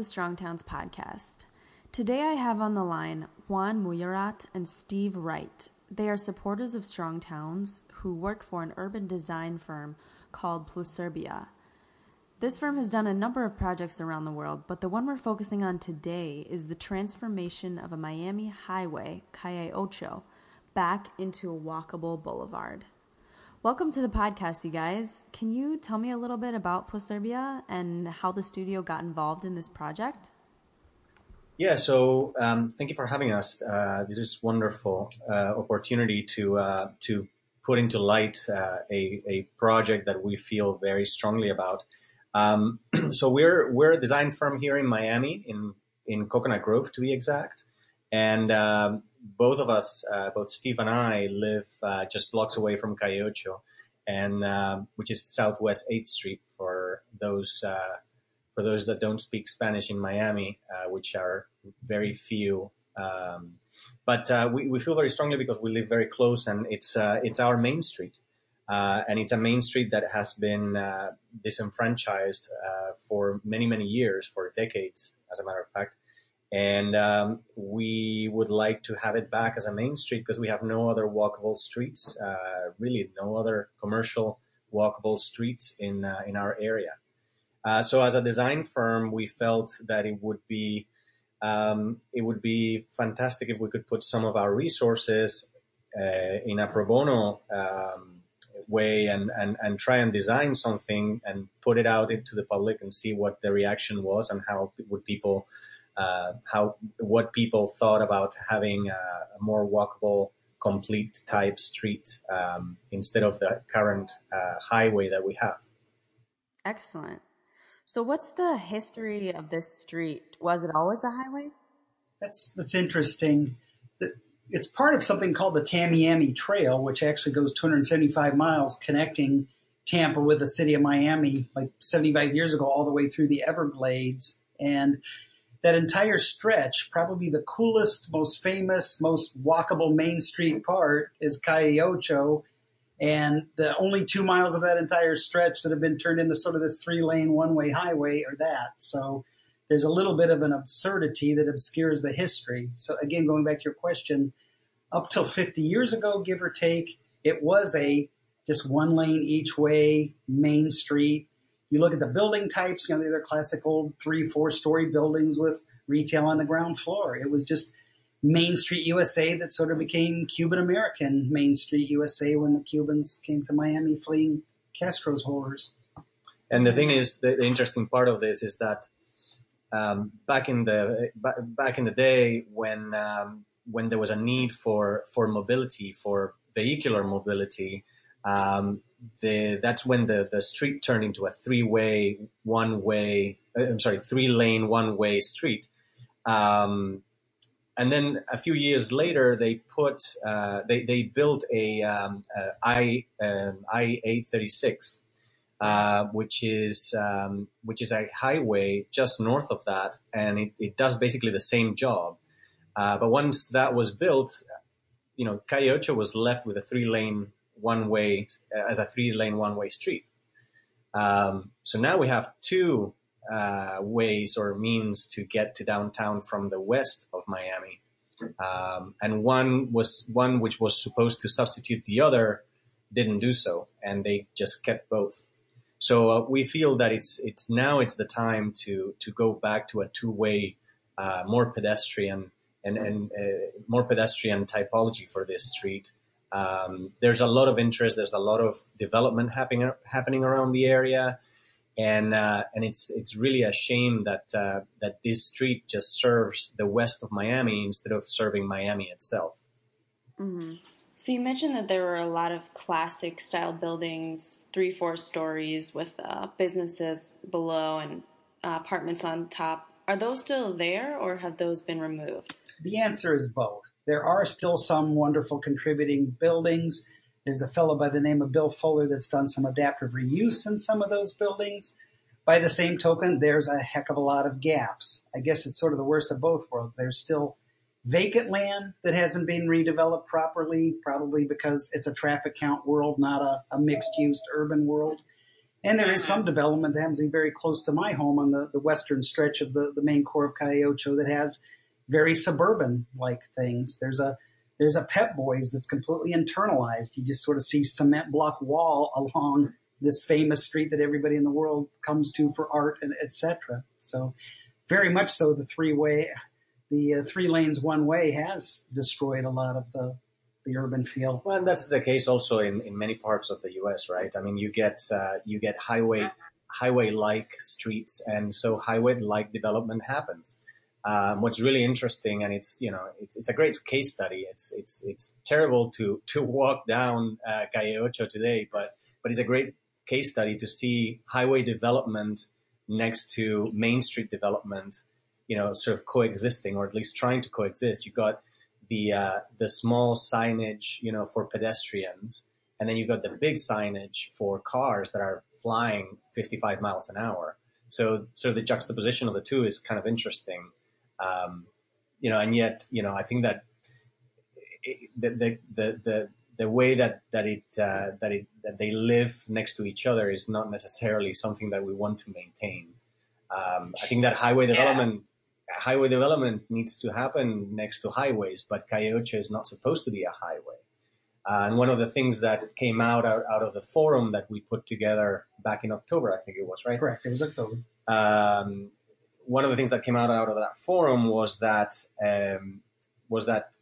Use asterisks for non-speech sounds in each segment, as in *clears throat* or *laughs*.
the Strong Towns podcast. Today I have on the line Juan Mullerat and Steve Wright. They are supporters of Strong Towns who work for an urban design firm called PlusUrbia. This firm has done a number of projects around the world, but the one we're focusing on today is the transformation of a Miami highway, Calle Ocho, back into a walkable boulevard. Welcome to the podcast, you guys. Can you tell me a little bit about PlusUrbia and how the studio got involved in this project? Yeah, so um, thank you for having us. Uh, this is wonderful uh, opportunity to uh, to put into light uh, a, a project that we feel very strongly about. Um, *clears throat* so we're we're a design firm here in Miami, in in Coconut Grove to be exact, and um, both of us, uh, both Steve and I, live uh, just blocks away from Calle Ocho, and um, which is Southwest Eighth Street for those uh, for those that don't speak Spanish in Miami, uh, which are very few. Um, but uh, we, we feel very strongly because we live very close, and it's uh, it's our main street, and it's a main street that has been disenfranchised for many many years, for decades, as a matter of fact and um, we would like to have it back as a main street because we have no other walkable streets, uh, really no other commercial walkable streets in uh, in our area. Uh, so, as a design firm, we felt that it would be um, it would be fantastic if we could put some of our resources uh, in a pro bono um, way and, and and try and design something and put it out into the public and see what the reaction was and how would people uh, how what people thought about having a, a more walkable, complete type street um, instead of the current uh, highway that we have. Excellent. So, what's the history of this street? Was it always a highway? That's that's interesting. It's part of something called the Tamiami Trail, which actually goes 275 miles, connecting Tampa with the city of Miami, like 75 years ago, all the way through the Everglades. And that entire stretch, probably the coolest, most famous, most walkable Main Street part is Calle Ocho. And the only two miles of that entire stretch that have been turned into sort of this three lane, one way highway are that. So there's a little bit of an absurdity that obscures the history. So again, going back to your question, up till 50 years ago, give or take, it was a just one lane each way main street you look at the building types, you know, they're classic old three, four story buildings with retail on the ground floor. It was just Main Street USA that sort of became Cuban American Main Street USA when the Cubans came to Miami fleeing Castro's horrors. And the thing is, the, the interesting part of this is that um, back in the back in the day when um, when there was a need for for mobility for vehicular mobility, um, the that's when the the street turned into a three way one way uh, I'm sorry three lane one way street. Um, and then a few years later, they put uh, they they built a um, I um, I eight thirty six, uh, which is um, which is a highway just north of that, and it, it does basically the same job. Uh, but once that was built, you know, Calle Ocho was left with a three lane one way as a three lane one way street. Um, so now we have two uh, ways or means to get to downtown from the west of Miami, um, and one was one which was supposed to substitute the other didn't do so, and they just kept both. So uh, we feel that it's it's now it's the time to to go back to a two way, uh, more pedestrian and and uh, more pedestrian typology for this street. Um, there's a lot of interest. There's a lot of development happening happening around the area, and uh, and it's it's really a shame that uh, that this street just serves the west of Miami instead of serving Miami itself. Mm-hmm. So you mentioned that there were a lot of classic style buildings, three four stories with uh, businesses below and uh, apartments on top. Are those still there, or have those been removed? The answer is both. There are still some wonderful contributing buildings. There's a fellow by the name of Bill Fuller that's done some adaptive reuse in some of those buildings. By the same token, there's a heck of a lot of gaps. I guess it's sort of the worst of both worlds. There's still vacant land that hasn't been redeveloped properly, probably because it's a traffic count world, not a, a mixed use urban world. And there is some development that happens to be very close to my home on the, the western stretch of the, the main core of Calle Ocho that has very suburban like things. There's a there's a Pep Boys that's completely internalized. You just sort of see cement block wall along this famous street that everybody in the world comes to for art and etc. So very much so the three way the uh, three lanes one way has destroyed a lot of the the urban feel. Well, and that's the case also in, in many parts of the U.S., right? I mean, you get uh, you get highway highway like streets, and so highway like development happens. Um, what's really interesting, and it's you know it's it's a great case study. It's it's it's terrible to to walk down uh, Calle Ocho today, but but it's a great case study to see highway development next to Main Street development, you know, sort of coexisting or at least trying to coexist. You've got the uh, the small signage, you know, for pedestrians, and then you've got the big signage for cars that are flying 55 miles an hour. So, so the juxtaposition of the two is kind of interesting, um, you know, and yet, you know, I think that it, the, the, the, the, the way that, that it, uh, that it, that they live next to each other is not necessarily something that we want to maintain. Um, I think that highway development highway development needs to happen next to highways, but Calle Ocho is not supposed to be a highway. Uh, and one of the things that came out, out, out of the forum that we put together back in October, I think it was, right? Correct. It was October. Um, one of the things that came out out of that forum was that um, was that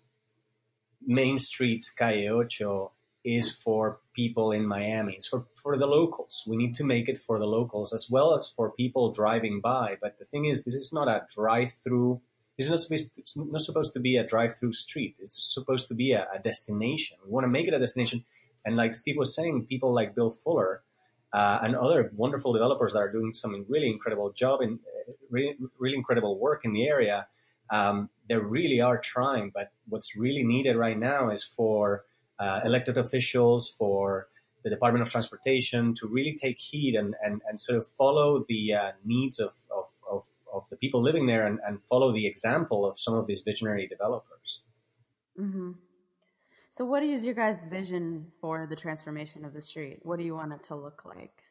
Main Street Calle Ocho is for people in Miami. It's for, for the locals. We need to make it for the locals as well as for people driving by. But the thing is, this is not a drive-through. This is not supposed to, it's not supposed to be a drive-through street. It's supposed to be a, a, destination. We want to make it a destination. And like Steve was saying, people like Bill Fuller uh, and other wonderful developers that are doing some really incredible job and uh, really, really incredible work in the area. Um, they really are trying. But what's really needed right now is for uh, elected officials, for the Department of Transportation to really take heed and, and, and sort of follow the uh, needs of, of, of, of, the people living there and, and follow the example of some of these visionary developers. Mm-hmm. So, what is your guys' vision for the transformation of the street? What do you want it to look like?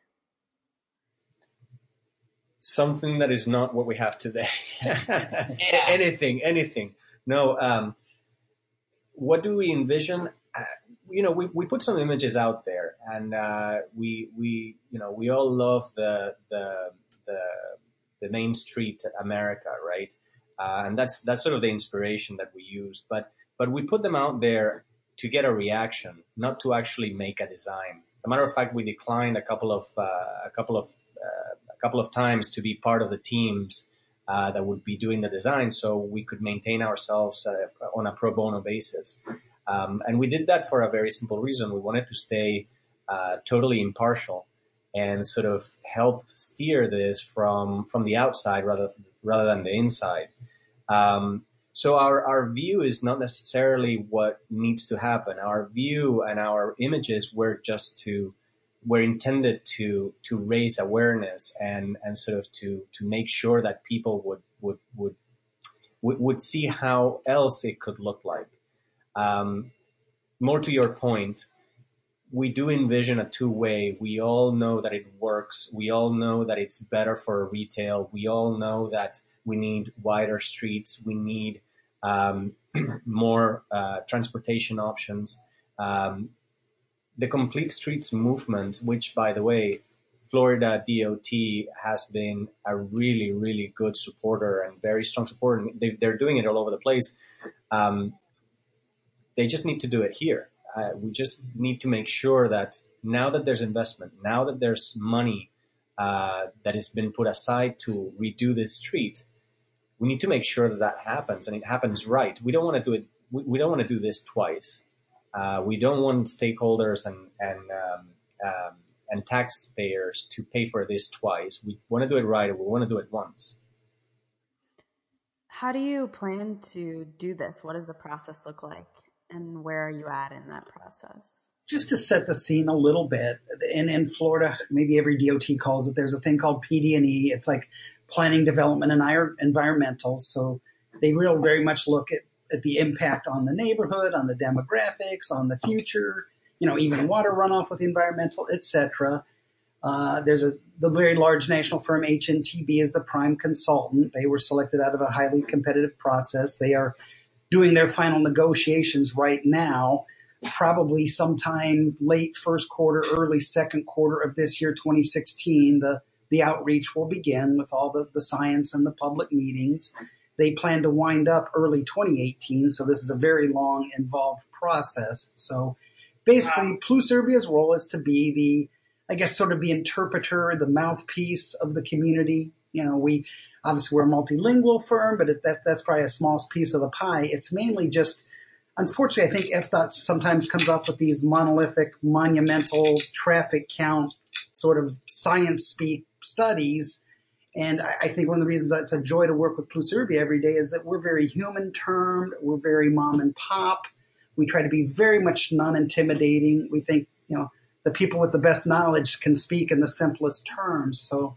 Something that is not what we have today. *laughs* *laughs* anything, anything. No. Um, what do we envision? you know, we, we put some images out there, and uh, we we you know we all love the the the, the Main Street America, right? Uh, and that's that's sort of the inspiration that we used. But but we put them out there to get a reaction, not to actually make a design. As a matter of fact, we declined a couple of uh, a couple of uh, a couple of times to be part of the teams uh, that would be doing the design, so we could maintain ourselves uh, on a pro bono basis. Um, and we did that for a very simple reason. We wanted to stay uh, totally impartial and sort of help steer this from from the outside rather rather than the inside. Um, so our, our view is not necessarily what needs to happen. Our view and our images were just to were intended to to raise awareness and and sort of to to make sure that people would would would would, see how else it could look like. Um, more to your point, we do envision a two way. We all know that it works. We all know that it's better for retail. We all know that we need wider streets. We need um, *clears throat* more uh, transportation options. Um, the Complete Streets movement, which, by the way, Florida DOT has been a really, really good supporter and very strong supporter. They, are doing it all over the place. Um, they just need to do it here. Uh, we just need to make sure that now that there's investment, now that there's money uh, that has been put aside to redo this street, we need to make sure that that happens and it happens right. We don't want to do it. We, we don't want to do this twice. Uh, we don't want stakeholders and and um, um, and taxpayers to pay for this twice. We want to do it right. We want to do it once. How do you plan to do this? What does the process look like? and where are you at in that process? Just to set the scene a little bit, in in Florida, maybe every DOT calls it. There's a thing called PD&E. It's like planning, development, and environmental. So they real very much look at, at the impact on the neighborhood, on the demographics, on the future. You know, even water runoff with environmental, etc. Uh, there's a the very large national firm HNTB is the prime consultant. They were selected out of a highly competitive process. They are doing their final negotiations right now. Probably sometime late first quarter, early second quarter of this year, 2016, the the outreach will begin with all the, the science and the public meetings. They plan to wind up early 2018, so this is a very long, involved process. So basically, PlusUrbia's role is to be the, I guess, sort of the interpreter, the mouthpiece of the community. You know, we obviously we're a multilingual firm, but it, that, that's probably a small piece of the pie. It's mainly just, unfortunately, I think FDOT sometimes comes up with these monolithic, monumental traffic count sort of science speak studies. And I, think one of the reasons that it's a joy to work with PlusUrbia every day is that we're very human termed, we're very mom and pop. We try to be very much non-intimidating. We think, you know, the people with the best knowledge can speak in the simplest terms. So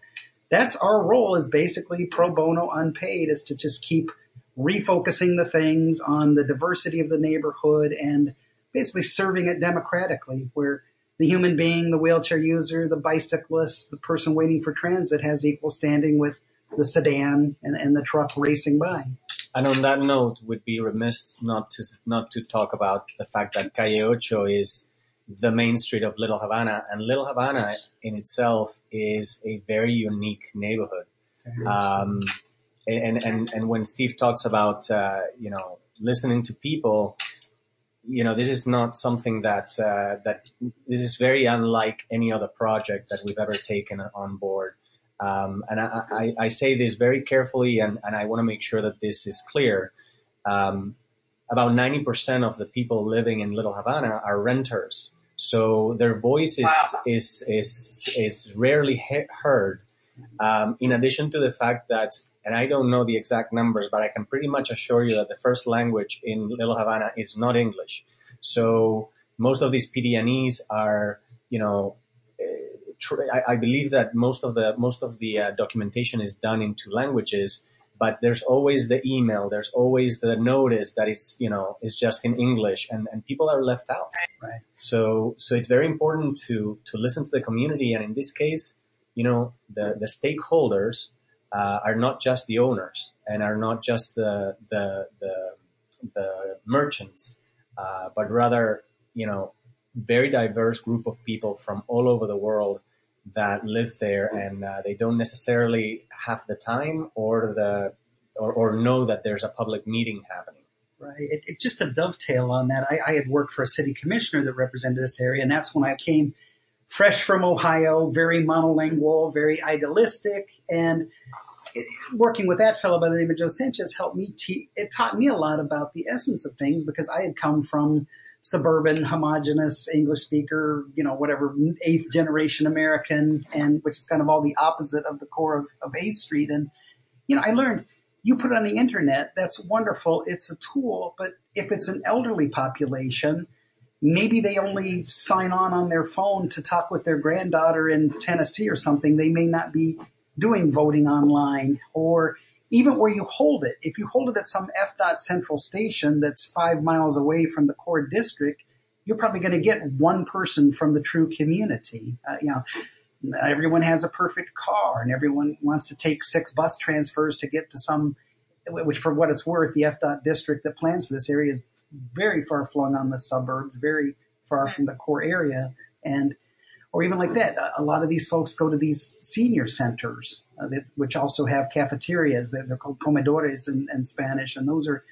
that's our role is basically pro bono unpaid is to just keep refocusing the things on the diversity of the neighborhood and basically serving it democratically where the human being, the wheelchair user, the bicyclist, the person waiting for transit has equal standing with the sedan and, and the truck racing by. And on that note, would be remiss not to not to talk about the fact that Calle Ocho is the main street of Little Havana, and Little Havana in itself is a very unique neighborhood. Um, and, and and when Steve talks about uh, you know listening to people, you know, this is not something that uh, that this is very unlike any other project that we've ever taken on board. Um, and I, I, I, say this very carefully, and, and I want to make sure that this is clear. Um, about 90% of the people living in Little Havana are renters, so their voice is wow. is, is is rarely he- heard. Um, in addition to the fact that and I don't know the exact numbers, but I can pretty much assure you that the first language in Little Havana is not English. So most of these PD&Es are, you know, eh, tr- I, I, believe that most of the most of the uh, documentation is done in two languages, but there's always the email, there's always the notice that it's you know is just in English, and, and people are left out. Right. So so it's very important to to listen to the community, and in this case, you know, the the stakeholders uh, are not just the owners and are not just the the the, the merchants, uh, but rather you know very diverse group of people from all over the world that live there, and uh, they don't necessarily have the time or the or, or, know that there's a public meeting happening. Right. It, just a dovetail on that. I, I had worked for a city commissioner that represented this area, and that's when I came fresh from Ohio, very monolingual, very idealistic, and working with that fellow by the name of Joe Sanchez helped me. Te- it taught me a lot about the essence of things because I had come from suburban, homogenous English speaker, you know, whatever eighth generation American, and which is kind of all the opposite of the core of, of Eighth Street. And you know, I learned you put on the internet, that's wonderful. It's a tool, but if it's an elderly population, maybe they only sign on on their phone to talk with their granddaughter in Tennessee or something. They may not be doing voting online or even where you hold it. If you hold it at some FDOT central station that's five miles away from the core district, you're probably going to get one person from the true community. Uh, you know, everyone has a perfect car and everyone wants to take six bus transfers to get to some, which for what it's worth, the FDOT district that plans for this area is very far flung on the suburbs, very far from the core area. And or even like that. A lot of these folks go to these senior centers, uh, that, which also have cafeterias. They're, they're called comedores in, in, Spanish, and those are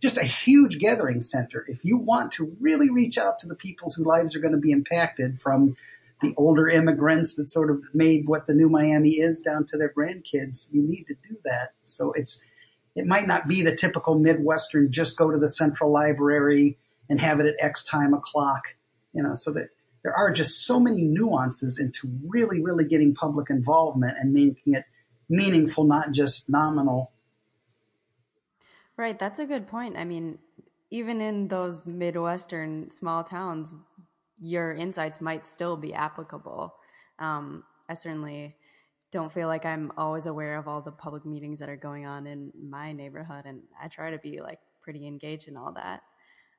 just a huge gathering center. If you want to really reach out to the people whose lives are going to be impacted from the older immigrants that sort of made what the new Miami is down to their grandkids, you need to do that. So it's it might not be the typical Midwestern just go to the central library and have it at X time o'clock, you know, so that there are just so many nuances into really, really getting public involvement and making it meaningful, not just nominal. Right. That's a good point. I mean, even in those Midwestern small towns, your insights might still be applicable. Um, I certainly don't feel like I'm always aware of all the public meetings that are going on in my neighborhood, and I try to be like pretty engaged in all that.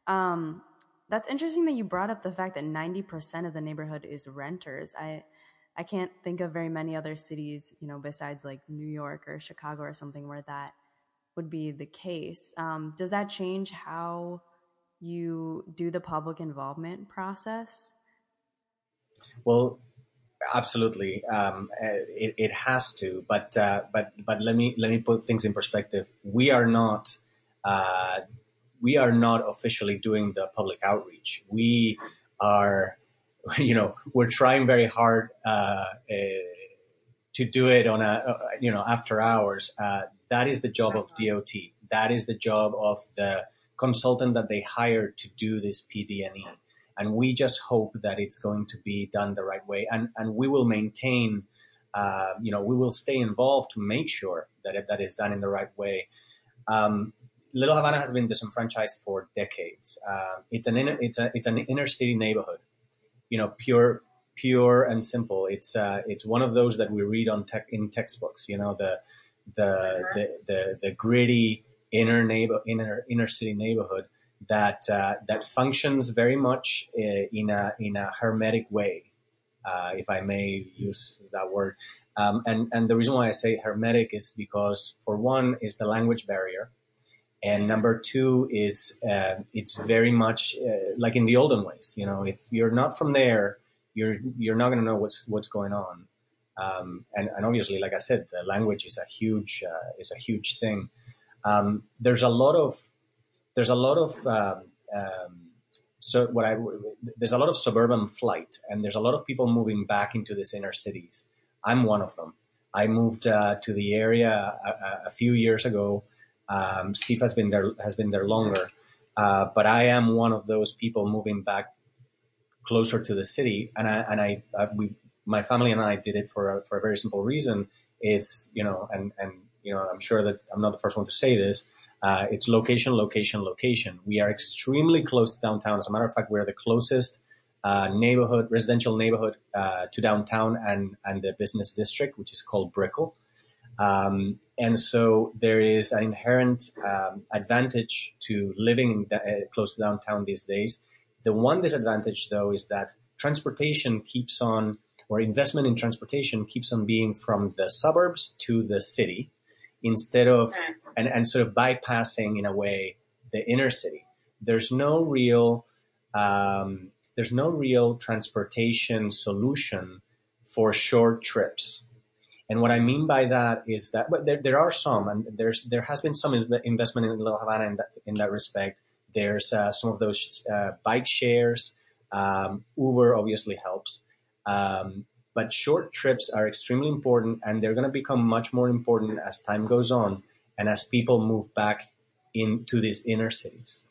Um, that's interesting that you brought up the fact that 90% of the neighborhood is renters. I I can't think of very many other cities, you know, besides like New York or Chicago or something where that would be the case. Um, does that change how you do the public involvement process? Well, absolutely, um, it, it, has to. But uh, but but let me let me put things in perspective. We are not. Uh, we are not officially doing the public outreach. We are, *laughs* you know, we're trying very hard uh, uh to do it on a, uh, you know, after hours. Uh, that is the job of DOT. That is the job of the consultant that they hired to do this PD&E. And we just hope that it's going to be done the right way. And, and we will maintain, uh, you know, we will stay involved to make sure that it, that is done in the right way. Um, Little Havana has been disenfranchised for decades. Uh, it's an inner, it's a it's an inner city neighborhood, you know, pure pure and simple. It's uh, it's one of those that we read on tech in textbooks. You know, the the the the, the gritty inner neighbor inner inner city neighborhood that uh, that functions very much uh, in a in a hermetic way, uh, if I may use that word. Um, and and the reason why I say hermetic is because for one is the language barrier. And number two is uh, it's very much uh, like in the olden ways. You know, if you're not from there, you're you're not going to know what's what's going on. Um, and, and obviously, like I said, the language is a huge uh, is a huge thing. Um, there's a lot of there's a lot of um, um so what I there's a lot of suburban flight, and there's a lot of people moving back into these inner cities. I'm one of them. I moved uh, to the area a, a few years ago um, Steve has been there has been there longer, uh, but I am one of those people moving back closer to the city, and I and I, I we my family and I did it for a, for a very simple reason. Is you know, and and you know, I'm sure that I'm not the first one to say this. Uh, it's location, location, location. We are extremely close to downtown. As a matter of fact, we're the closest uh, neighborhood, residential neighborhood uh, to downtown and and the business district, which is called Brickell. Um, and so there is an inherent um, advantage to living uh, close to downtown these days. The one disadvantage, though, is that transportation keeps on, or investment in transportation keeps on being from the suburbs to the city instead of, and, and sort of bypassing in a way the inner city. There's no real, um, there's no real transportation solution for short trips. And what I mean by that is that but there, there are some, and there's there has been some investment in Little Havana in that, in that respect. There's uh, some of those uh, bike shares. Um, Uber obviously helps. Um, but short trips are extremely important, and they're going to become much more important as time goes on and as people move back into these inner cities.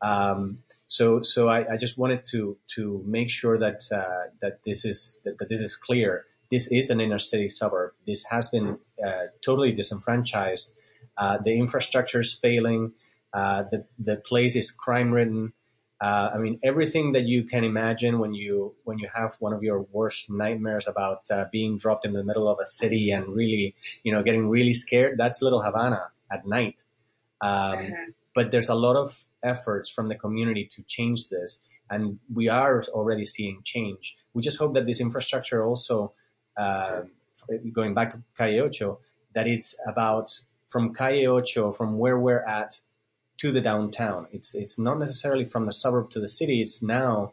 Um, so, so I, I, just wanted to to make sure that uh, that this is that, that, this is clear this is an inner city suburb. This has been uh, totally disenfranchised. Uh, the infrastructure is failing. Uh, the the place is crime ridden. Uh, I mean, everything that you can imagine when you when you have one of your worst nightmares about uh, being dropped in the middle of a city and really, you know, getting really scared. That's Little Havana at night. Um, mm-hmm. But there's a lot of efforts from the community to change this, and we are already seeing change. We just hope that this infrastructure also uh, going back to Calle Ocho, that it's about from Calle Ocho, from where we're at to the downtown. It's it's not necessarily from the suburb to the city. It's now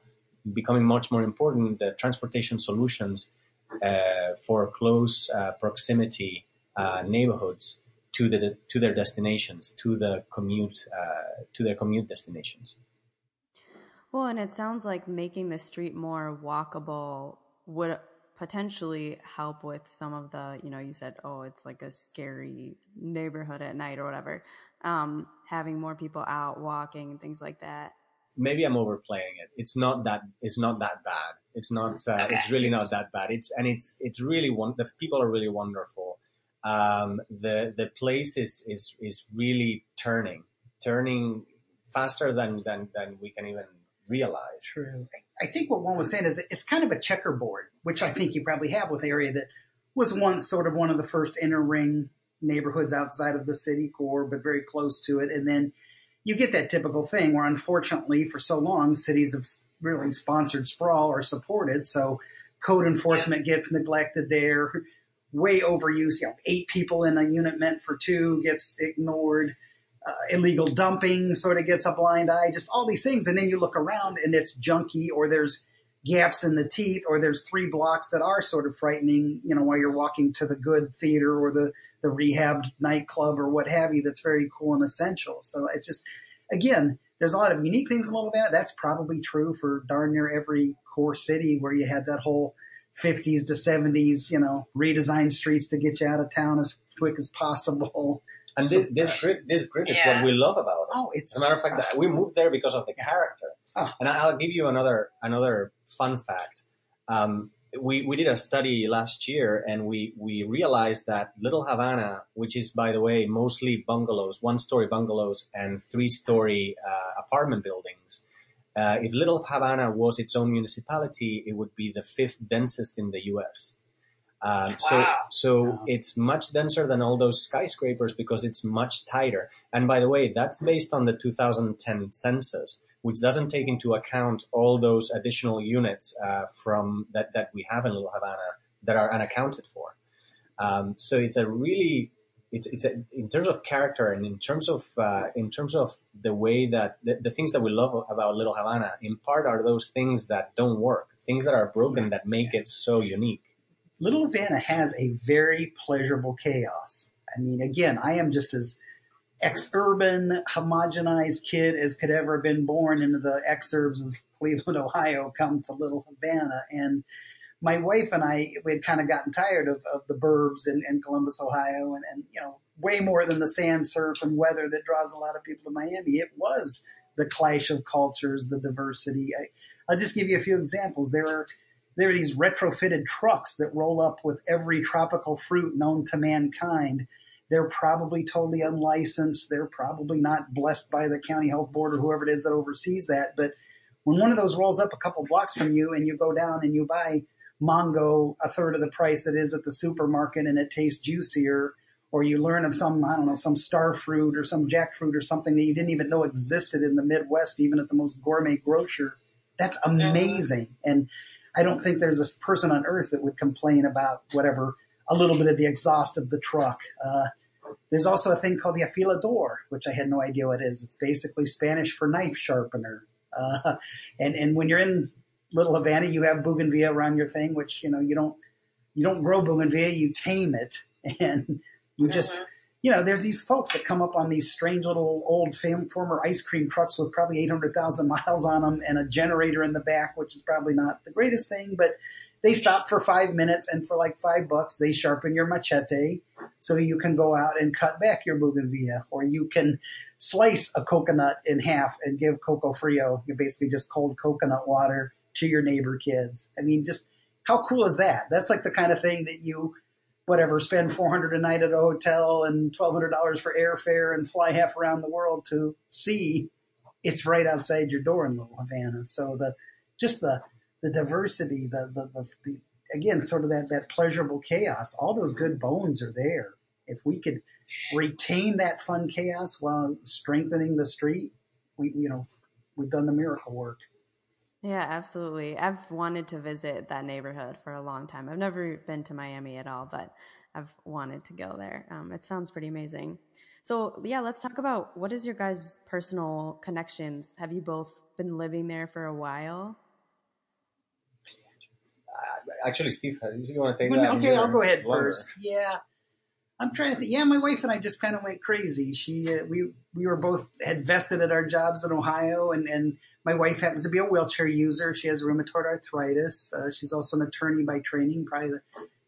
becoming much more important the transportation solutions uh, for close uh, proximity uh, neighborhoods to the to their destinations, to the commute uh, to their commute destinations. Well, and it sounds like making the street more walkable would potentially help with some of the, you know, you said, oh, it's like a scary neighborhood at night or whatever. Um, having more people out walking and things like that. Maybe I'm overplaying it. It's not that. It's not that bad. It's not. Uh, it's really not that bad. It's and it's it's really Juan. The people are really wonderful. Um, the the place is is is really turning, turning faster than than than we can even realize. True. I think what one was saying is it's kind of a checkerboard, which I think you probably have with area that was once sort of one of the first inner ring neighborhoods outside of the city core, but very close to it. And then you get that typical thing where unfortunately for so long cities have really sponsored sprawl or supported. So code enforcement gets neglected there. Way overuse. You know, eight people in a unit meant for two gets ignored. Uh, illegal dumping sort of gets a blind eye. Just all these things, and then you look around and it's junky, or there's gaps in the teeth, or there's three blocks that are sort of frightening. You know, while you're walking to the good theater or the the rehabbed nightclub or what have you. That's very cool and essential. So it's just again, there's a lot of unique things in Little Havana. That's probably true for darn near every core city where you had that whole 50s to 70s, you know, redesign streets to get you out of town as quick as possible. And this, this grit, this grit is what we love about it. Oh, it's As a matter of fact, that we moved there because of the character. Oh. And I'll give you another another fun fact. Um, we we did a study last year, and we we realized that Little Havana, which is by the way mostly bungalows, one story bungalows, and three story uh, apartment buildings. Uh, if Little Havana was its own municipality, it would be the fifth densest in the U.S. Um, so, so Wow. it's much denser than all those skyscrapers because it's much tighter. And by the way, that's based on the 2010 census, which doesn't take into account all those additional units uh, from that, that we have in Little Havana that are unaccounted for. Um, so it's a really it's it's a, in terms of character and in terms of uh, in terms of the way that the, the things that we love about Little Havana in part are those things that don't work, things that are broken that make it so unique. Little Havana has a very pleasurable chaos. I mean, again, I am just as ex-urban, homogenized kid as could ever have been born into the exurbs of Cleveland, Ohio, come to Little Havana. And my wife and I, we had kind of gotten tired of, of the burbs in, in Columbus, Ohio, and, and, you know, way more than the sand, surf, and weather that draws a lot of people to Miami. It was the clash of cultures, the diversity. I, I'll just give you a few examples. There are there are these retrofitted trucks that roll up with every tropical fruit known to mankind. They're probably totally unlicensed. They're probably not blessed by the county health board or whoever it is that oversees that. But when one of those rolls up a couple blocks from you and you go down and you buy mango a third of the price it is at the supermarket and it tastes juicier, or you learn of some, I don't know, some star fruit or some jackfruit or something that you didn't even know existed in the Midwest, even at the most gourmet grocer, that's amazing. And I don't think there's a person on earth that would complain about whatever a little bit of the exhaust of the truck. Uh, there's also a thing called the afilador, which I had no idea what it is. It's basically Spanish for knife sharpener. Uh, *laughs* and and when you're in Little Havana, you have bougainvillea around your thing, which you know you don't you don't grow bougainvillea, you tame it, *laughs* and you just Mhm. you know, there's these folks that come up on these strange little old fam- former ice cream trucks with probably 800,000 miles on them and a generator in the back, which is probably not the greatest thing, but they stop for five minutes and for like five bucks, they sharpen your machete so you can go out and cut back your bougainvillea or you can slice a coconut in half and give coco frio. You basically just cold coconut water to your neighbor kids. I mean, just how cool is that? That's like the kind of thing that you whatever, spend 400 a night at a hotel and $1,200 for airfare and fly half around the world to see. It's right outside your door in Little Havana. So the, just the, the diversity, the, the, the, the again, sort of that, that pleasurable chaos, all those good bones are there. If we could retain that fun chaos while strengthening the street, we, you know, we've done the miracle work. Yeah, absolutely. I've wanted to visit that neighborhood for a long time. I've never been to Miami at all, but I've wanted to go there. Um, it sounds pretty amazing. So, yeah, let's talk about what is your guys' personal connections? Have you both been living there for a while? Uh, actually, Steve, uh, you want to take Well, that? okay, I'll go ahead longer. first. Yeah, I'm trying to think. Yeah, my wife and I just kind of went crazy. She, uh, we, we were both had vested at our jobs in Ohio, and and my wife happens to be a wheelchair user. She has rheumatoid arthritis. Uh, she's also an attorney by training, probably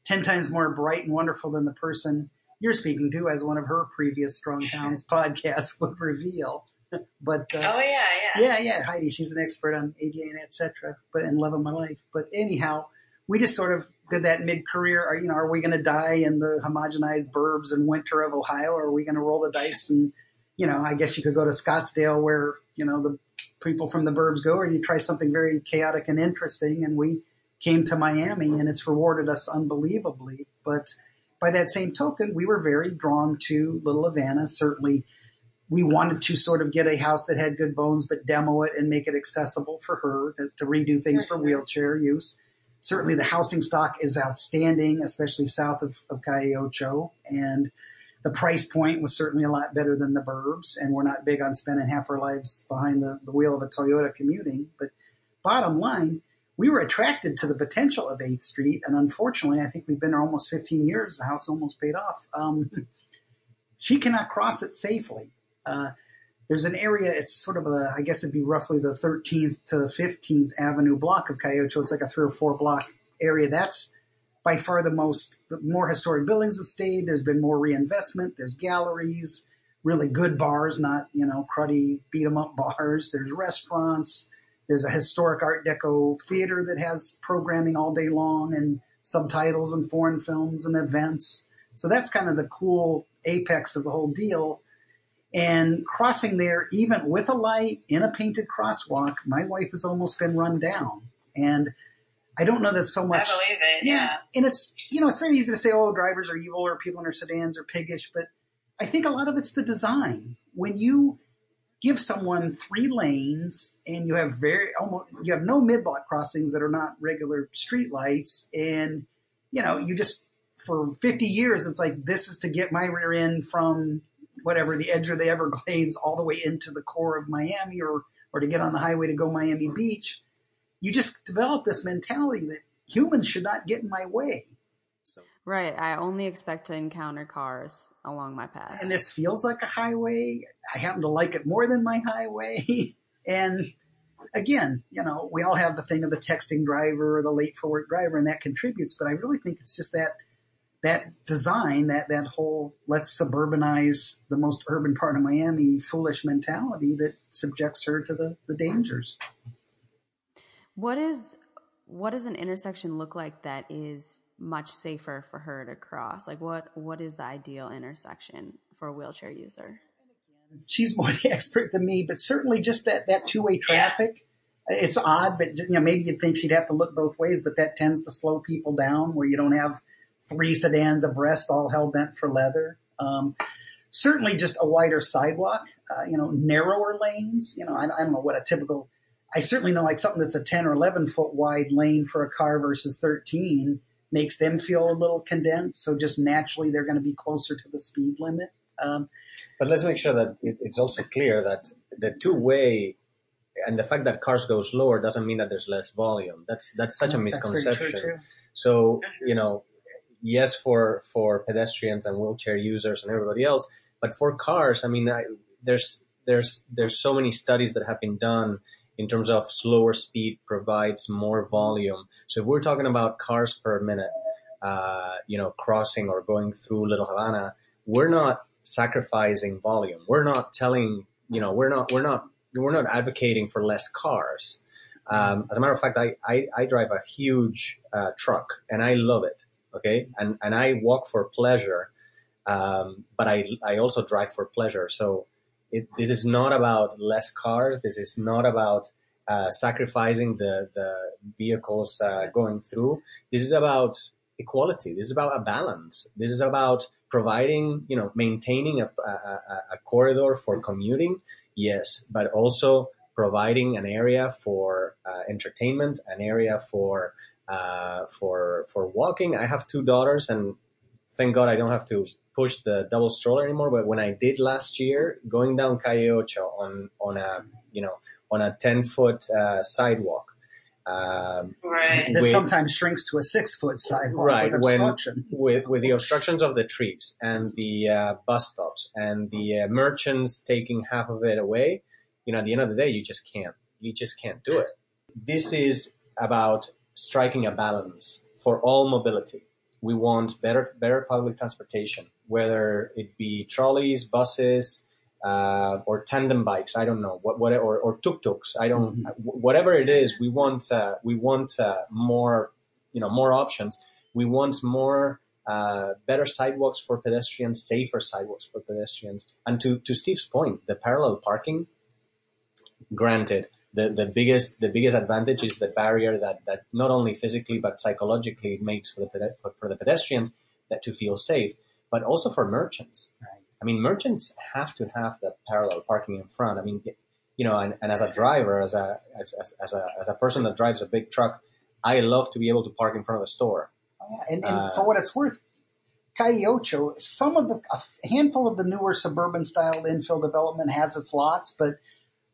ten times more bright and wonderful than the person you're speaking to, as one of her previous Strong *laughs* Towns podcasts *laughs* would reveal. *laughs* But uh, Oh yeah, yeah. yeah, yeah, Heidi, she's an expert on ADA and etc. But and love of my life. But anyhow, we just sort of did that mid-career. Are you know, are we going to die in the homogenized burbs and winter of Ohio, or are we going to roll the dice and you know, I guess you could go to Scottsdale where you know the people from the burbs go, or you try something very chaotic and interesting. And we came to Miami, and it's rewarded us unbelievably. But by that same token, we were very drawn to Little Havana. Certainly, we wanted to sort of get a house that had good bones, but demo it and make it accessible for her to, to redo things for wheelchair use. Certainly the housing stock is outstanding, especially south of, of Calle Ocho. And the price point was certainly a lot better than the burbs. And we're not big on spending half our lives behind the, the wheel of a Toyota commuting. But bottom line, we were attracted to the potential of 8th Street. And unfortunately, I think we've been there almost 15 years. The house almost paid off. Um, *laughs* she cannot cross it safely. Uh, there's an area, it's sort of a, I guess it'd be roughly the 13th to 15th Avenue block of Ocho. It's like a three or four block area. That's by far the most, more historic buildings have stayed. There's been more reinvestment. There's galleries, really good bars, not, you know, cruddy beat 'em up *laughs* bars. There's restaurants. There's a historic Art Deco theater that has programming all day long and subtitles and foreign films and events. So that's kind of the cool apex of the whole deal. And crossing there, even with a light in a painted crosswalk, my wife has almost been run down. And I don't know that so much. I believe it. Yeah. yeah. And it's, you know, it's very easy to say, oh, drivers are evil or people in their sedans are piggish. But I think a lot of it's the design. When you give someone three lanes and you have very almost you have no mid block crossings that are not regular street lights and you know you just for 50 years it's like this is to get my rear end from whatever the edge of the Everglades all the way into the core of Miami or or to get on the highway to go Miami Beach, you just develop this mentality that humans should not get in my way. So. Right. I only expect to encounter cars along my path. And this feels like a highway. I happen to like it more than my highway. *laughs* and again, you know, we all have the thing of the texting driver or the late for work driver, and that contributes. But I really think it's just that that design, that that whole let's suburbanize the most urban part of Miami foolish mentality that subjects her to the, the dangers. What is what does an intersection look like that is much safer for her to cross? Like what what is the ideal intersection for a wheelchair user? She's more the *laughs* expert than me, but certainly just that that two way traffic. It's odd, but you know maybe you'd think she'd have to look both ways, but that tends to slow people down where you don't have three sedans abreast, all hell bent for leather. Um, certainly just a wider sidewalk, uh, you know, narrower lanes. You know, I, I, don't know what a typical, I certainly know like something that's a 10 or 11 foot wide lane for a car versus 13 makes them feel a little condensed. So just naturally they're going to be closer to the speed limit. Um, but let's make sure that it, it's also clear that the two way and the fact that cars go slower doesn't mean that there's less volume. That's that's such a misconception. So you know, yes for for pedestrians and wheelchair users and everybody else, but for cars, I mean, I, there's there's there's so many studies that have been done in terms of slower speed provides more volume. So if we're talking about cars per minute, uh, you know, crossing or going through Little Havana, we're not sacrificing volume. We're not telling, you know, we're not we're not we're not advocating for less cars. Um, as a matter of fact, I, I, I drive a huge uh, truck and I love it okay? And and i walk for pleasure um, but i i also drive for pleasure. So it, this is not about less cars. This is not about uh, sacrificing the the vehicles uh, going through. This is about equality. This is about a balance. This is about providing you know maintaining a, a, a corridor for commuting yes but also providing an area for uh, entertainment an area for uh, for for walking. I have two daughters, and thank God I don't have to push the double stroller anymore. But when I did last year, going down Calle Ocho on on a you know on a ten foot uh, sidewalk. Um, right. That with, sometimes shrinks to a six foot sidewalk. Right. With when with with the obstructions of the trees and the uh, bus stops and the uh, merchants taking half of it away, you know, at the end of the day, you just can't. You just can't do it. This is about striking a balance for all mobility. We want better better public transportation, whether it be trolleys, buses, uh, or tandem bikes. I don't know what, what or, or tuk-tuks. I don't mm-hmm. whatever it is. We want uh, we want uh, more you know more options. We want more uh, better sidewalks for pedestrians, safer sidewalks for pedestrians. And to to Steve's point, the parallel parking. Granted, the, the biggest the biggest advantage is the barrier that, that not only physically but psychologically it makes for the for the pedestrians that to feel safe, but also for merchants. Right. I mean, merchants have to have the parallel parking in front. I mean, you know, and, and as a driver, as a as, as, as a as a person that drives a big truck, I love to be able to park in front of a store. Oh, yeah. And, and uh, for what it's worth, Calle Ocho, some of the a handful of the newer suburban style infill development has its lots, but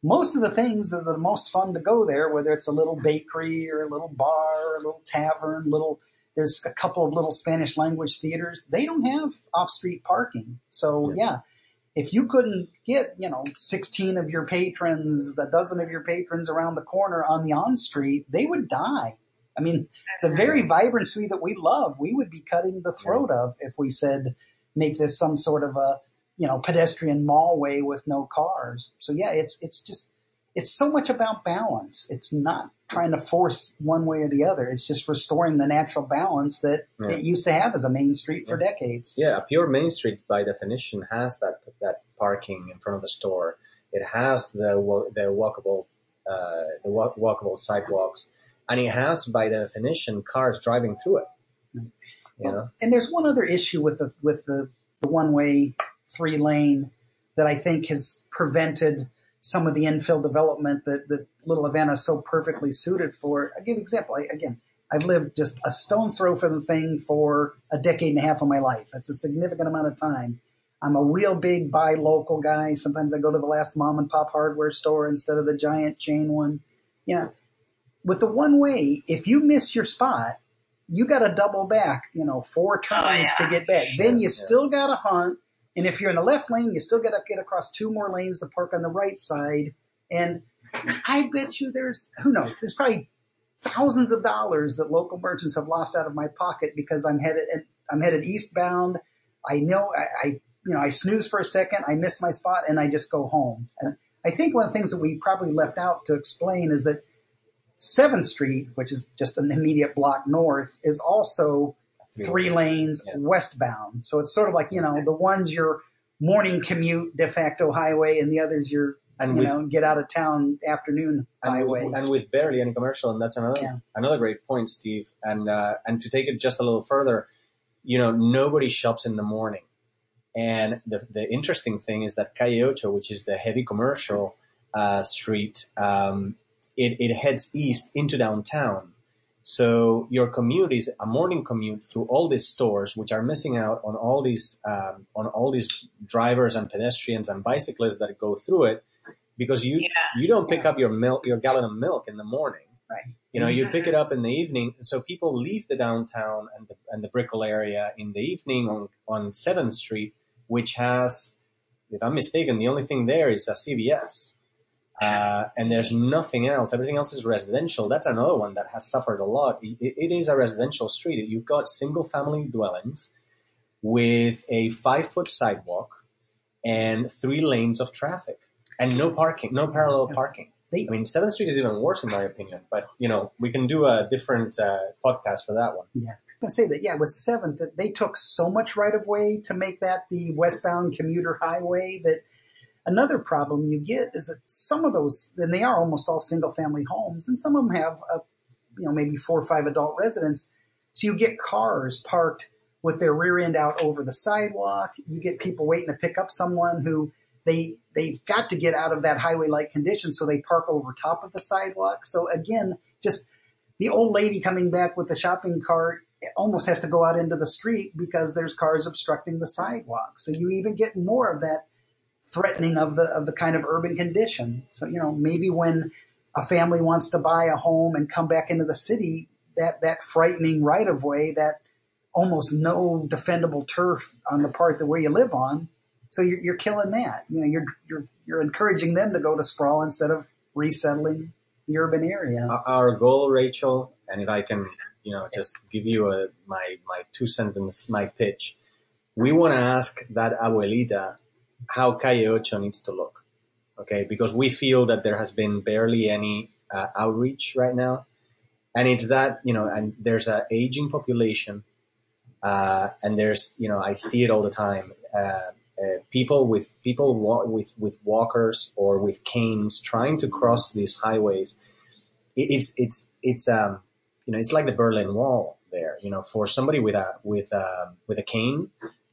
most of the things that are the most fun to go there, whether it's a little bakery or a little bar, or a little tavern, little there's a couple of little Spanish language theaters, they don't have off street parking. So yeah. yeah. if you couldn't get, you know, 16 of your patrons, a dozen of your patrons around the corner on the on street, they would die. I mean, the very vibrancy that we love, we would be cutting the throat of if we said make this some sort of a you know pedestrian mallway with no cars. So yeah, it's it's just it's so much about balance. It's not trying to force one way or the other. It's just restoring the natural balance that yeah. it used to have as a main street for yeah. decades. Yeah, a pure main street by definition has that that parking in front of the store. It has the the walkable uh, the walk, walkable sidewalks and it has by definition cars driving through it. You know? And there's one other issue with the with the, the one way three lane that I think has prevented some of the infill development that, that Little Havana is so perfectly suited for. I'll give an example. I, again, I've lived just a stone's throw from the thing for a decade and a half of my life. That's a significant amount of time. I'm a real big buy local guy. Sometimes I go to the last mom and pop hardware store instead of the giant chain one. You know, with the one way, if you miss your spot, you got to double back, you know, four oh, times oh, yeah. to get back. Then you yeah. still got to hunt. And if you're in the left lane, you still got to get across two more lanes to park on the right side. And I bet you there's, who knows, there's probably thousands of dollars that local merchants have lost out of my pocket because I'm headed, I'm headed eastbound. I know I, I you know, I snooze for a second, I miss my spot and I just go home. And I think one of the things that we probably left out to explain is that 7th Street, which is just an immediate block north, is also three lanes yeah. westbound. So it's sort of like, you know, the one's your morning commute de facto highway and the other's your and you with, know, get out of town afternoon and highway. With, and with barely any commercial, and that's another yeah. another great point, Steve. And uh, and to take it just a little further, you know, nobody shops in the morning. And the the interesting thing is that Calle Ocho, which is the heavy commercial uh, street, um, it, it heads east into downtown. So your commute is a morning commute through all these stores, which are missing out on all these um, on all these drivers and pedestrians and bicyclists that go through it, because you yeah. you don't pick up your milk your gallon of milk in the morning. Right. You know, you pick it up in the evening. So people leave the downtown and the and the Brickell area in the evening on on Seventh Street, which has, if I'm mistaken, the only thing there is a CVS. Uh, and there's nothing else. Everything else is residential. That's another one that has suffered a lot. it, it is a residential street. You've got single family dwellings with a five foot sidewalk and three lanes of traffic and no parking, no parallel parking. I mean, Seventh Street is even worse in my opinion, but you know, we can do a different uh, podcast for that one. Yeah. I say that, yeah, with Seventh, they took so much right of way to make that the westbound commuter highway that Another problem you get is that some of those, and they are almost all single family homes, and some of them have, a, you know, maybe four or five adult residents. So you get cars parked with their rear end out over the sidewalk. You get people waiting to pick up someone who they they've got to get out of that highway like condition, so they park over top of the sidewalk. So again, just the old lady coming back with the shopping cart almost has to go out into the street because there's cars obstructing the sidewalk. So you even get more of that threatening of the of the kind of urban condition. So you know maybe when a family wants to buy a home and come back into the city, that that frightening right of way, that almost no defendable turf on the part that where you live on. So you're, you're killing that. You know you're you're you're encouraging them to go to sprawl instead of resettling the urban area. Our goal, Rachel, and if I can, you know, just give you a my my two sentence my pitch. We want to ask that abuelita how Calle Ocho needs to look. Okay, because we feel that there has been barely any uh, outreach right now, and it's that you know, and there's an aging population, uh, and there's you know, I see it all the time. Uh, uh people with people wa- with with walkers or with canes trying to cross these highways. it's it's it's um you know it's like the Berlin Wall there. You know, for somebody with a with a with a cane,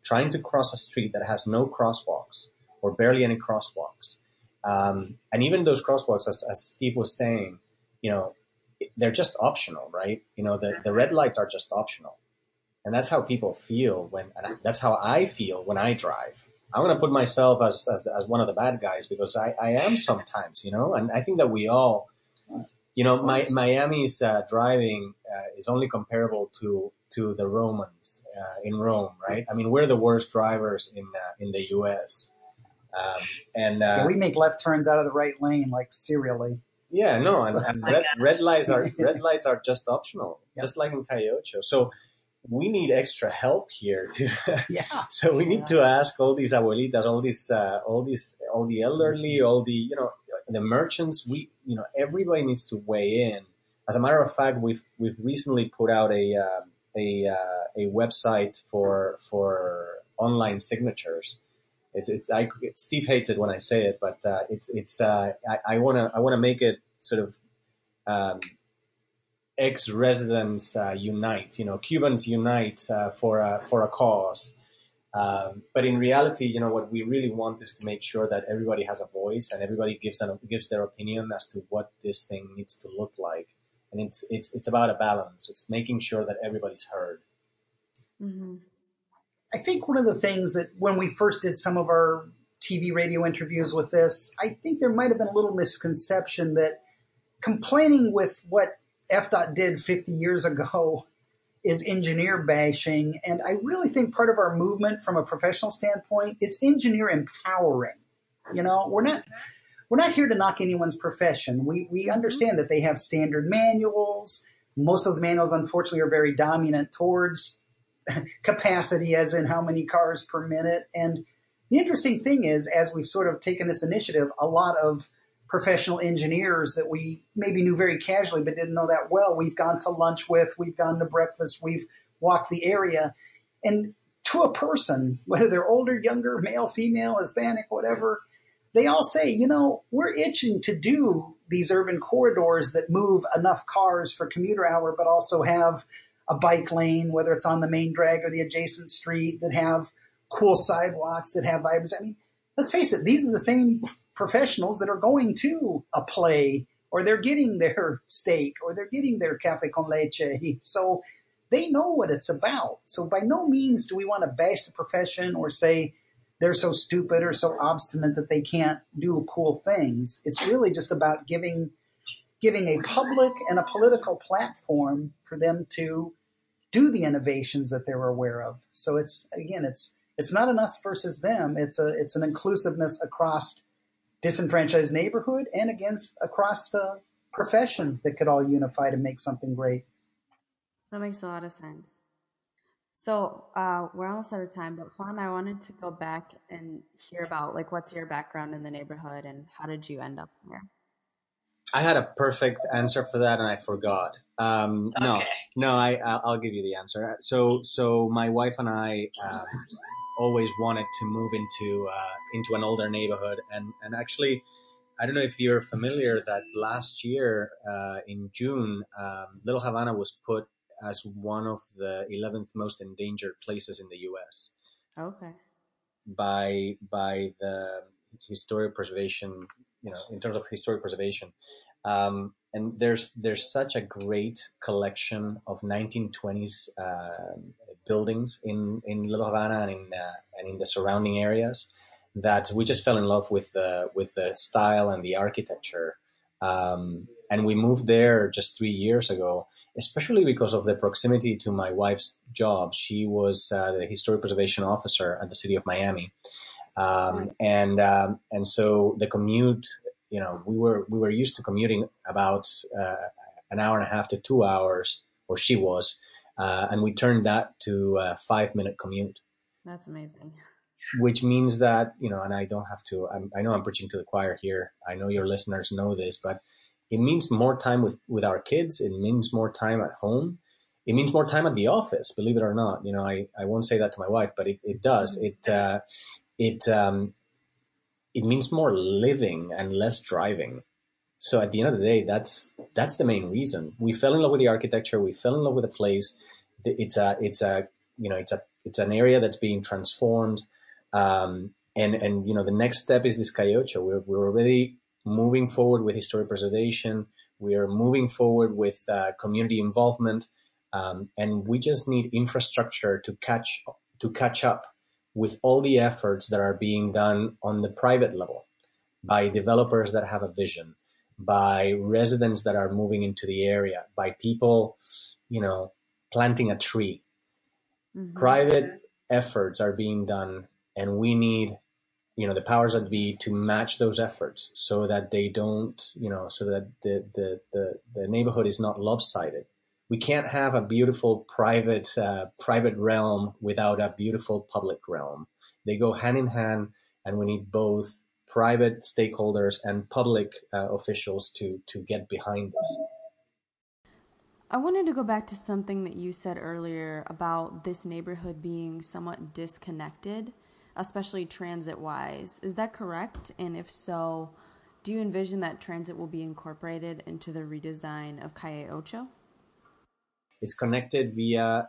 trying to cross a street that has no crosswalks or barely any crosswalks. Um, and even those crosswalks, as, as, Steve was saying, you know, they're just optional, right? You know, the, the red lights are just optional. And that's how people feel when, and that's how I feel when I drive. I'm going to put myself as, as, as, one of the bad guys because I, I am sometimes, you know, and I think that we all, you know, my, Miami's uh, driving uh, is only comparable to to the Romans uh, in Rome, right? I mean, we're the worst drivers in uh, in the U.S. Um, and uh, yeah, we make left turns out of the right lane like serially. Yeah, no, *laughs* and, and red, red, lights are *laughs* red lights are just optional, yep. just like in Calle So we need extra help here too. *laughs* yeah. so we need yeah. to ask all these abuelitas, all these, uh, all these, all the elderly, all the, you know, the merchants. We, you know, everybody needs to weigh in. As a matter of fact, we've we've recently put out a uh, a uh, a website for for online signatures. It's, it's I, Steve hates it when I say it, but uh, it's it's uh, I want to I want to make it sort of um, ex residents uh, unite. You know, Cubans unite uh, for a, for a cause. Um, but in reality, you know, what we really want is to make sure that everybody has a voice and everybody gives an, gives their opinion as to what this thing needs to look like. And it's it's it's about a balance. It's making sure that everybody's heard. Mm-hmm. I think one of the things that when we first did some of our TV radio interviews with this, I think there might have been a little misconception that complaining with what FDOT did 50 years ago is engineer bashing. And I really think part of our movement from a professional standpoint, it's engineer empowering. You know, we're not, we're not here to knock anyone's profession. We, we understand that they have standard manuals. Most of those manuals, unfortunately, are very dominant towards *laughs* capacity, as in how many cars per minute. And the interesting thing is, as we've sort of taken this initiative, a lot of professional engineers that we maybe knew very casually but didn't know that well. We've gone to lunch with, we've gone to breakfast, we've walked the area. And to a person, *laughs* whether they're older, younger, male, female, Hispanic, whatever, they all say, you know, we're itching to do these urban corridors that move enough cars for commuter hour, but also have a bike lane, whether it's on the main drag or the adjacent street, that have cool sidewalks, that have vibes. I mean, let's face it, these are the same professionals that are going to a play or they're getting their steak or they're getting their cafe con leche. *laughs* So they know what it's about. So by no means do we want to bash the profession or say they're so stupid or so obstinate that they can't do cool things. It's really just about giving giving a public and a political platform for them to do the innovations that they're aware of. So it's again, it's it's not an us versus them. It's a it's an inclusiveness across disenfranchised neighborhood and against across the profession that could all unify to make something great. That makes a lot of sense. So uh, we're almost out of time, but Juan, I wanted to go back and hear about like what's your background in the neighborhood and how did you end up here? I had a perfect answer for that and I forgot. Um, okay. No, no, I I'll give you the answer. So so my wife and I uh, always wanted to move into uh, into an older neighborhood, and and actually, I don't know if you're familiar that last year uh, in June, um, Little Havana was put as one of the 11th most endangered places in the U.S. Okay. By by the historic preservation, you know, in terms of historic preservation, um, and there's there's such a great collection of 1920s uh, buildings in, in Little Havana and in uh, and in the surrounding areas that we just fell in love with the with the style and the architecture. Um, and we moved there just three years ago, especially because of the proximity to my wife's job. She was uh, the historic preservation officer at the city of Miami, um, and um, and so the commute, you know, we were we were used to commuting about uh, an hour and a half to two hours, or she was, uh, and we turned that to a five minute commute. That's amazing. Which means that, you know, and I don't have to, I'm, i know I'm preaching to the choir here. I know your listeners know this, but it means more time with, with our kids. It means more time at home. It means more time at the office, believe it or not. You know, I, I won't say that to my wife, but it, it does. Mm-hmm. It, uh, it, um, it means more living and less driving. So at the end of the day, that's that's the main reason. We fell in love with the architecture. We fell in love with the place. It's a it's a you know it's a it's an area that's being transformed. Um, and and you know the next step is this Calle We're we're already moving forward with historic preservation. We are moving forward with uh, community involvement, um, and we just need infrastructure to catch to catch up with all the efforts that are being done on the private level by developers that have a vision, by residents that are moving into the area, by people, you know, planting a tree. Mm-hmm. Private efforts are being done, and we need, you know, the powers that be to match those efforts so that they don't, you know, so that the the the, the neighborhood is not lopsided we can't have a beautiful private uh, private realm without a beautiful public realm. They go hand in hand, and we need both private stakeholders and public uh, officials to to get behind this. I wanted to go back to something that you said earlier about this neighborhood being somewhat disconnected, especially transit wise. Is that correct? And if so, do you envision that transit will be incorporated into the redesign of Calle Ocho? It's connected via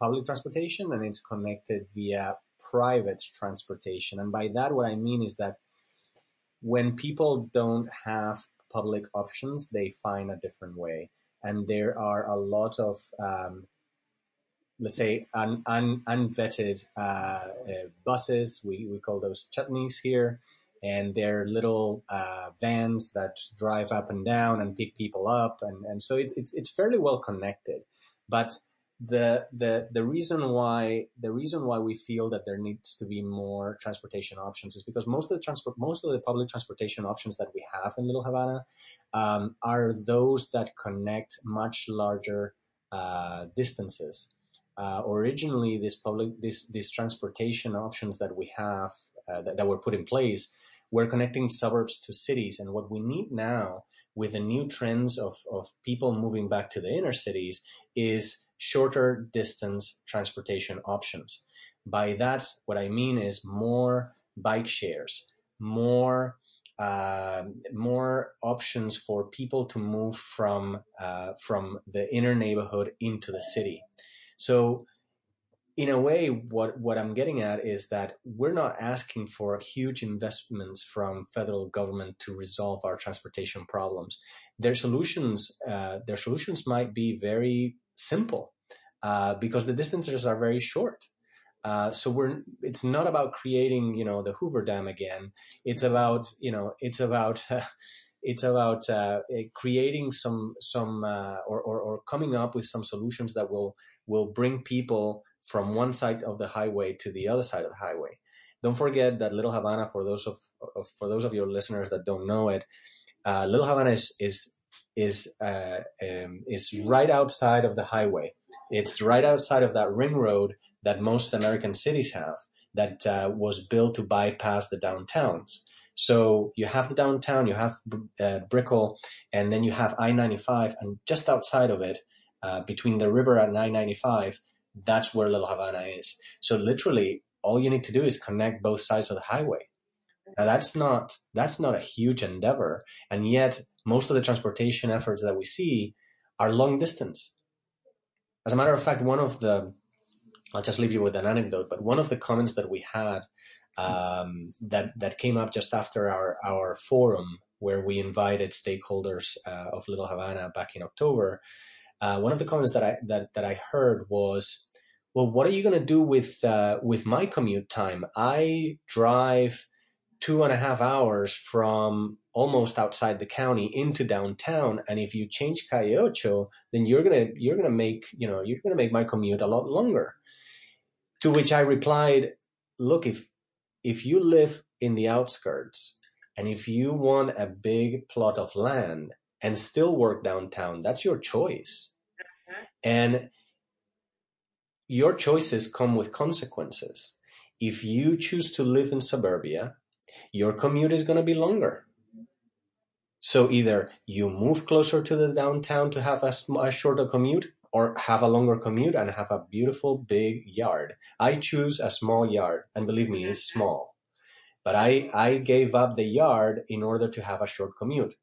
public transportation and it's connected via private transportation. And by that, what I mean is that when people don't have public options, they find a different way. And there are a lot of, um, let's say, un, un, unvetted uh, uh, buses. We, we call those jitneys here and they're little uh, vans that drive up and down and pick people up, and, and so it's, it's it's fairly well connected. But the the the reason why the reason why we feel that there needs to be more transportation options is because most of the transport most of the public transportation options that we have in Little Havana um, are those that connect much larger uh, distances. Uh, originally, this public this these transportation options that we have uh, that, that were put in place we're connecting suburbs to cities. And what we need now with the new trends of, of people moving back to the inner cities is shorter distance transportation options. By that, what I mean is more bike shares, more uh, more options for people to move from uh, from the inner neighborhood into the city. So in a way, what, what I'm getting at is that we're not asking for huge investments from federal government to resolve our transportation problems. Their solutions, uh, their solutions might be very simple uh, because the distances are very short. Uh, so we're it's not about creating you know the Hoover Dam again. It's about you know it's about *laughs* it's about uh, creating some some uh, or, or, or coming up with some solutions that will will bring people from one side of the highway to the other side of the highway. Don't forget that Little Havana, for those of, of for those of your listeners that don't know it, uh, Little Havana is is is uh, um, is right outside of the highway. It's right outside of that ring road that most American cities have, that uh, was built to bypass the downtowns. So you have the downtown, you have uh, Brickell, and then you have I-95, and just outside of it, uh, between the river and I-95, that's where Little Havana is. So literally, all you need to do is connect both sides of the highway. Now that's not that's not a huge endeavor, and yet most of the transportation efforts that we see are long distance. As a matter of fact, one of the I'll just leave you with an anecdote, but one of the comments that we had um, that that came up just after our our forum where we invited stakeholders uh, of Little Havana back in October uh, one of the comments that I that that I heard was, "Well, what are you going to do with uh, with my commute time? I drive two and a half hours from almost outside the county into downtown, and if you change Calle Ocho, then you're gonna you're gonna make you know you're gonna make my commute a lot longer." To which I replied, "Look, if if you live in the outskirts." And if you want a big plot of land and still work downtown. That's your choice. Mm-hmm. And your choices come with consequences. If you choose to live in suburbia, your commute is going to be longer. So either you move closer to the downtown to have a, a, shorter commute or have a longer commute and have a beautiful big yard. I choose a small yard and believe me, it's small. But I, I gave up the yard in order to have a short commute.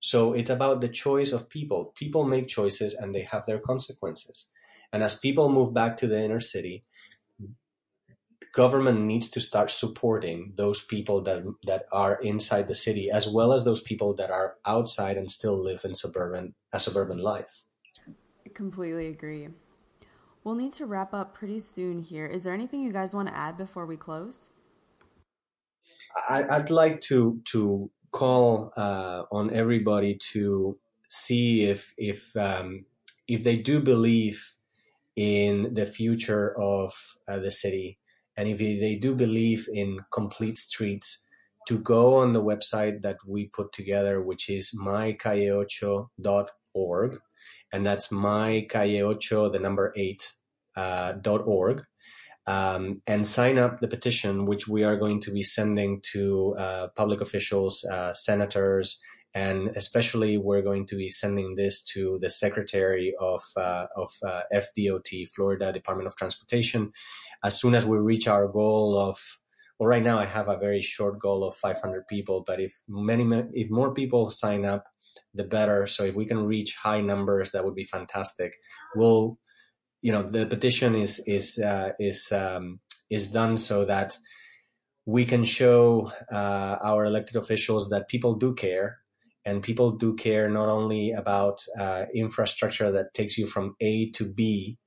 So it's about the choice of people. People make choices and they have their consequences. And as people move back to the inner city, government needs to start supporting those people that that are inside the city as well as those people that are outside and still live in suburban a suburban life. I completely agree. We'll need to wrap up pretty soon here. Is there anything you guys want to add before we close? I, would like to to call uh, on everybody to see if if um, if they do believe in the future of uh, the city. And if they do believe in complete streets to go on the website that we put together which is mycalle8.org and that's mycalle8 the number 8 uh, dot org um, and sign up the petition, which we are going to be sending to uh, public officials, uh, senators, and especially we're going to be sending this to the Secretary of uh, of uh, FDOT, Florida Department of Transportation, as soon as we reach our goal of. Well, right now I have a very short goal of 500 people, but if many, if more people sign up, the better. So if we can reach high numbers, that would be fantastic. We'll you know the petition is is uh, is um, is done so that we can show uh, our elected officials that people do care and people do care not only about uh, infrastructure that takes you from A to B,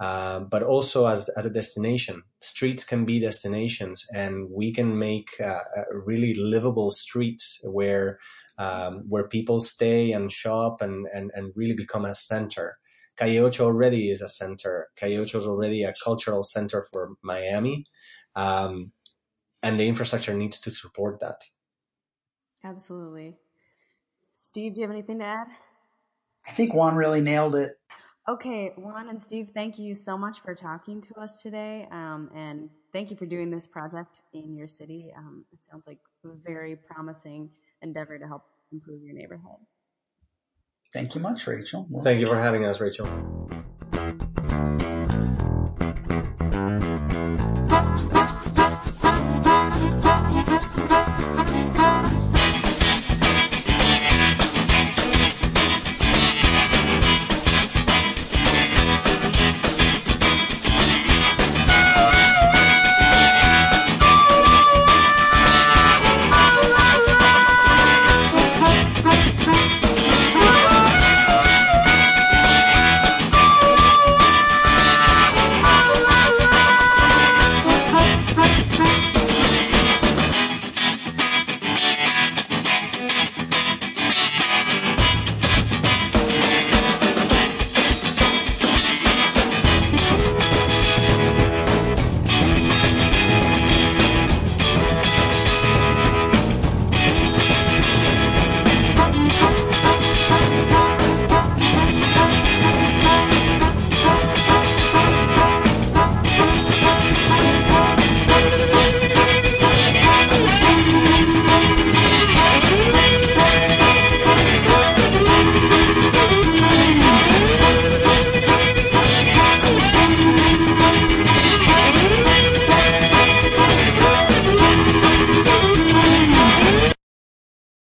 uh, but also as, as a destination. Streets can be destinations, and we can make uh, really livable streets where um, where people stay and shop and, and, and really become a center. Calle already is a center. Calle is already a cultural center for Miami. Um, and the infrastructure needs to support that. Absolutely. Steve, do you have anything to add? I think Juan really nailed it. Okay, Juan and Steve, thank you so much for talking to us today. Um, and thank you for doing this project in your city. Um, it sounds like a very promising endeavor to help improve your neighborhood. Thank you much, Rachel. Thank you for having us, Rachel.